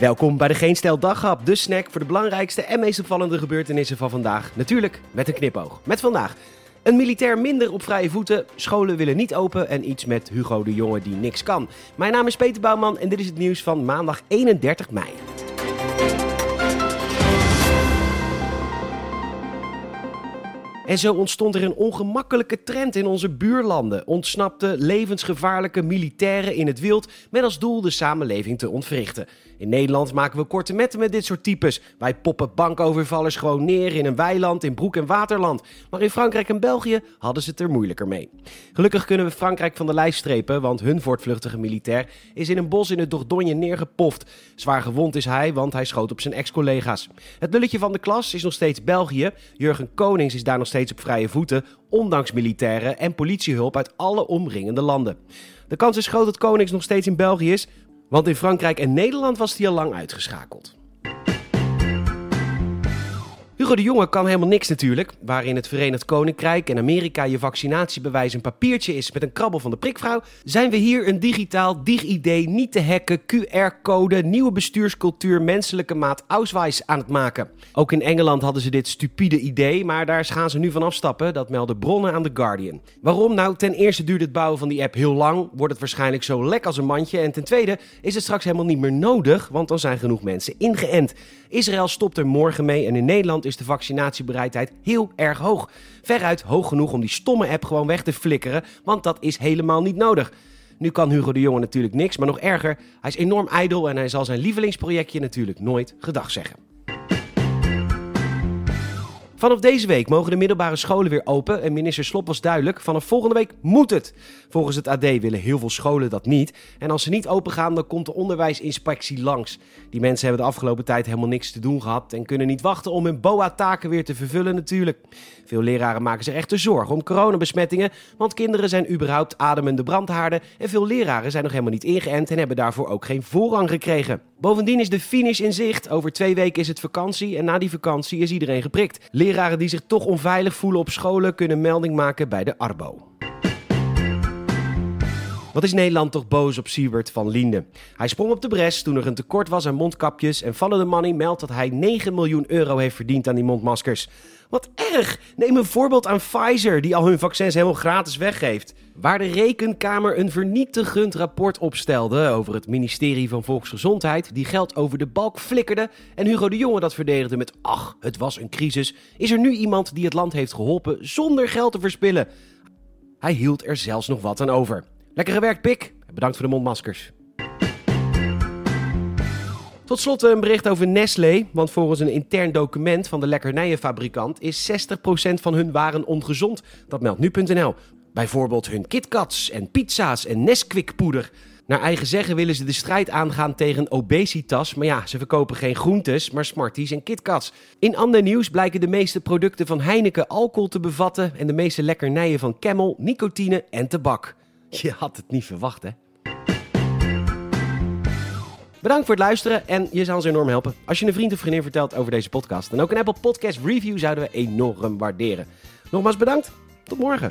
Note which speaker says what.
Speaker 1: Welkom bij de Geen Stel Daghap, de snack voor de belangrijkste en meest opvallende gebeurtenissen van vandaag. Natuurlijk met een knipoog. Met vandaag een militair minder op vrije voeten, scholen willen niet open en iets met Hugo de Jonge die niks kan. Mijn naam is Peter Bouwman en dit is het nieuws van maandag 31 mei. En zo ontstond er een ongemakkelijke trend in onze buurlanden. Ontsnapte levensgevaarlijke militairen in het wild met als doel de samenleving te ontwrichten. In Nederland maken we korte metten met dit soort types. Wij poppen bankovervallers gewoon neer in een weiland in broek- en waterland. Maar in Frankrijk en België hadden ze het er moeilijker mee. Gelukkig kunnen we Frankrijk van de lijst strepen, want hun voortvluchtige militair is in een bos in het Dordogne neergepoft. Zwaar gewond is hij, want hij schoot op zijn ex-collega's. Het lulletje van de klas is nog steeds België. Jurgen Konings is daar nog steeds op vrije voeten, ondanks militairen en politiehulp uit alle omringende landen. De kans is groot dat Konings nog steeds in België is, want in Frankrijk en Nederland was hij al lang uitgeschakeld. Hugo de Jonge kan helemaal niks natuurlijk. Waar in het Verenigd Koninkrijk en Amerika je vaccinatiebewijs een papiertje is met een krabbel van de prikvrouw, zijn we hier een digitaal dig-ID niet te hacken, QR-code, nieuwe bestuurscultuur, menselijke maat Ausweis aan het maken. Ook in Engeland hadden ze dit stupide idee, maar daar gaan ze nu van afstappen. Dat melden bronnen aan The Guardian. Waarom? Nou, ten eerste duurt het bouwen van die app heel lang, wordt het waarschijnlijk zo lek als een mandje. En ten tweede is het straks helemaal niet meer nodig, want dan zijn genoeg mensen ingeënt. Israël stopt er morgen mee en in Nederland is de vaccinatiebereidheid heel erg hoog. Veruit hoog genoeg om die stomme app gewoon weg te flikkeren, want dat is helemaal niet nodig. Nu kan Hugo de Jonge natuurlijk niks, maar nog erger, hij is enorm ijdel en hij zal zijn lievelingsprojectje natuurlijk nooit gedag zeggen. Vanaf deze week mogen de middelbare scholen weer open en minister Slop was duidelijk, vanaf volgende week moet het. Volgens het AD willen heel veel scholen dat niet. En als ze niet open gaan, dan komt de onderwijsinspectie langs. Die mensen hebben de afgelopen tijd helemaal niks te doen gehad en kunnen niet wachten om hun BOA-taken weer te vervullen natuurlijk. Veel leraren maken zich echte zorgen om coronabesmettingen, want kinderen zijn überhaupt ademende brandhaarden en veel leraren zijn nog helemaal niet ingeënt en hebben daarvoor ook geen voorrang gekregen. Bovendien is de finish in zicht. Over twee weken is het vakantie en na die vakantie is iedereen geprikt. Leraren die zich toch onveilig voelen op scholen kunnen melding maken bij de Arbo. Wat is Nederland toch boos op Siebert van Liende? Hij sprong op de bres toen er een tekort was aan mondkapjes en Follow the Money meldt dat hij 9 miljoen euro heeft verdiend aan die mondmaskers. Wat erg! Neem een voorbeeld aan Pfizer, die al hun vaccins helemaal gratis weggeeft. Waar de Rekenkamer een vernietigend rapport opstelde over het ministerie van Volksgezondheid, die geld over de balk flikkerde en Hugo de Jonge dat verdedigde met ach, het was een crisis, is er nu iemand die het land heeft geholpen zonder geld te verspillen. Hij hield er zelfs nog wat aan over. Lekker gewerkt, Pik. Bedankt voor de mondmaskers. Tot slot een bericht over Nestlé. Want volgens een intern document van de lekkernijenfabrikant is 60% van hun waren ongezond. Dat meldt nu.nl. Bijvoorbeeld hun KitKats en pizza's en Nesquik-poeder. Naar eigen zeggen willen ze de strijd aangaan tegen obesitas. Maar ja, ze verkopen geen groentes, maar Smarties en KitKats. In ander nieuws blijken de meeste producten van Heineken alcohol te bevatten. En de meeste lekkernijen van Camel nicotine en tabak. Je had het niet verwacht, hè? Bedankt voor het luisteren en je zou ons enorm helpen als je een vriend of vriendin vertelt over deze podcast. En ook een Apple Podcast review zouden we enorm waarderen. Nogmaals bedankt, tot morgen.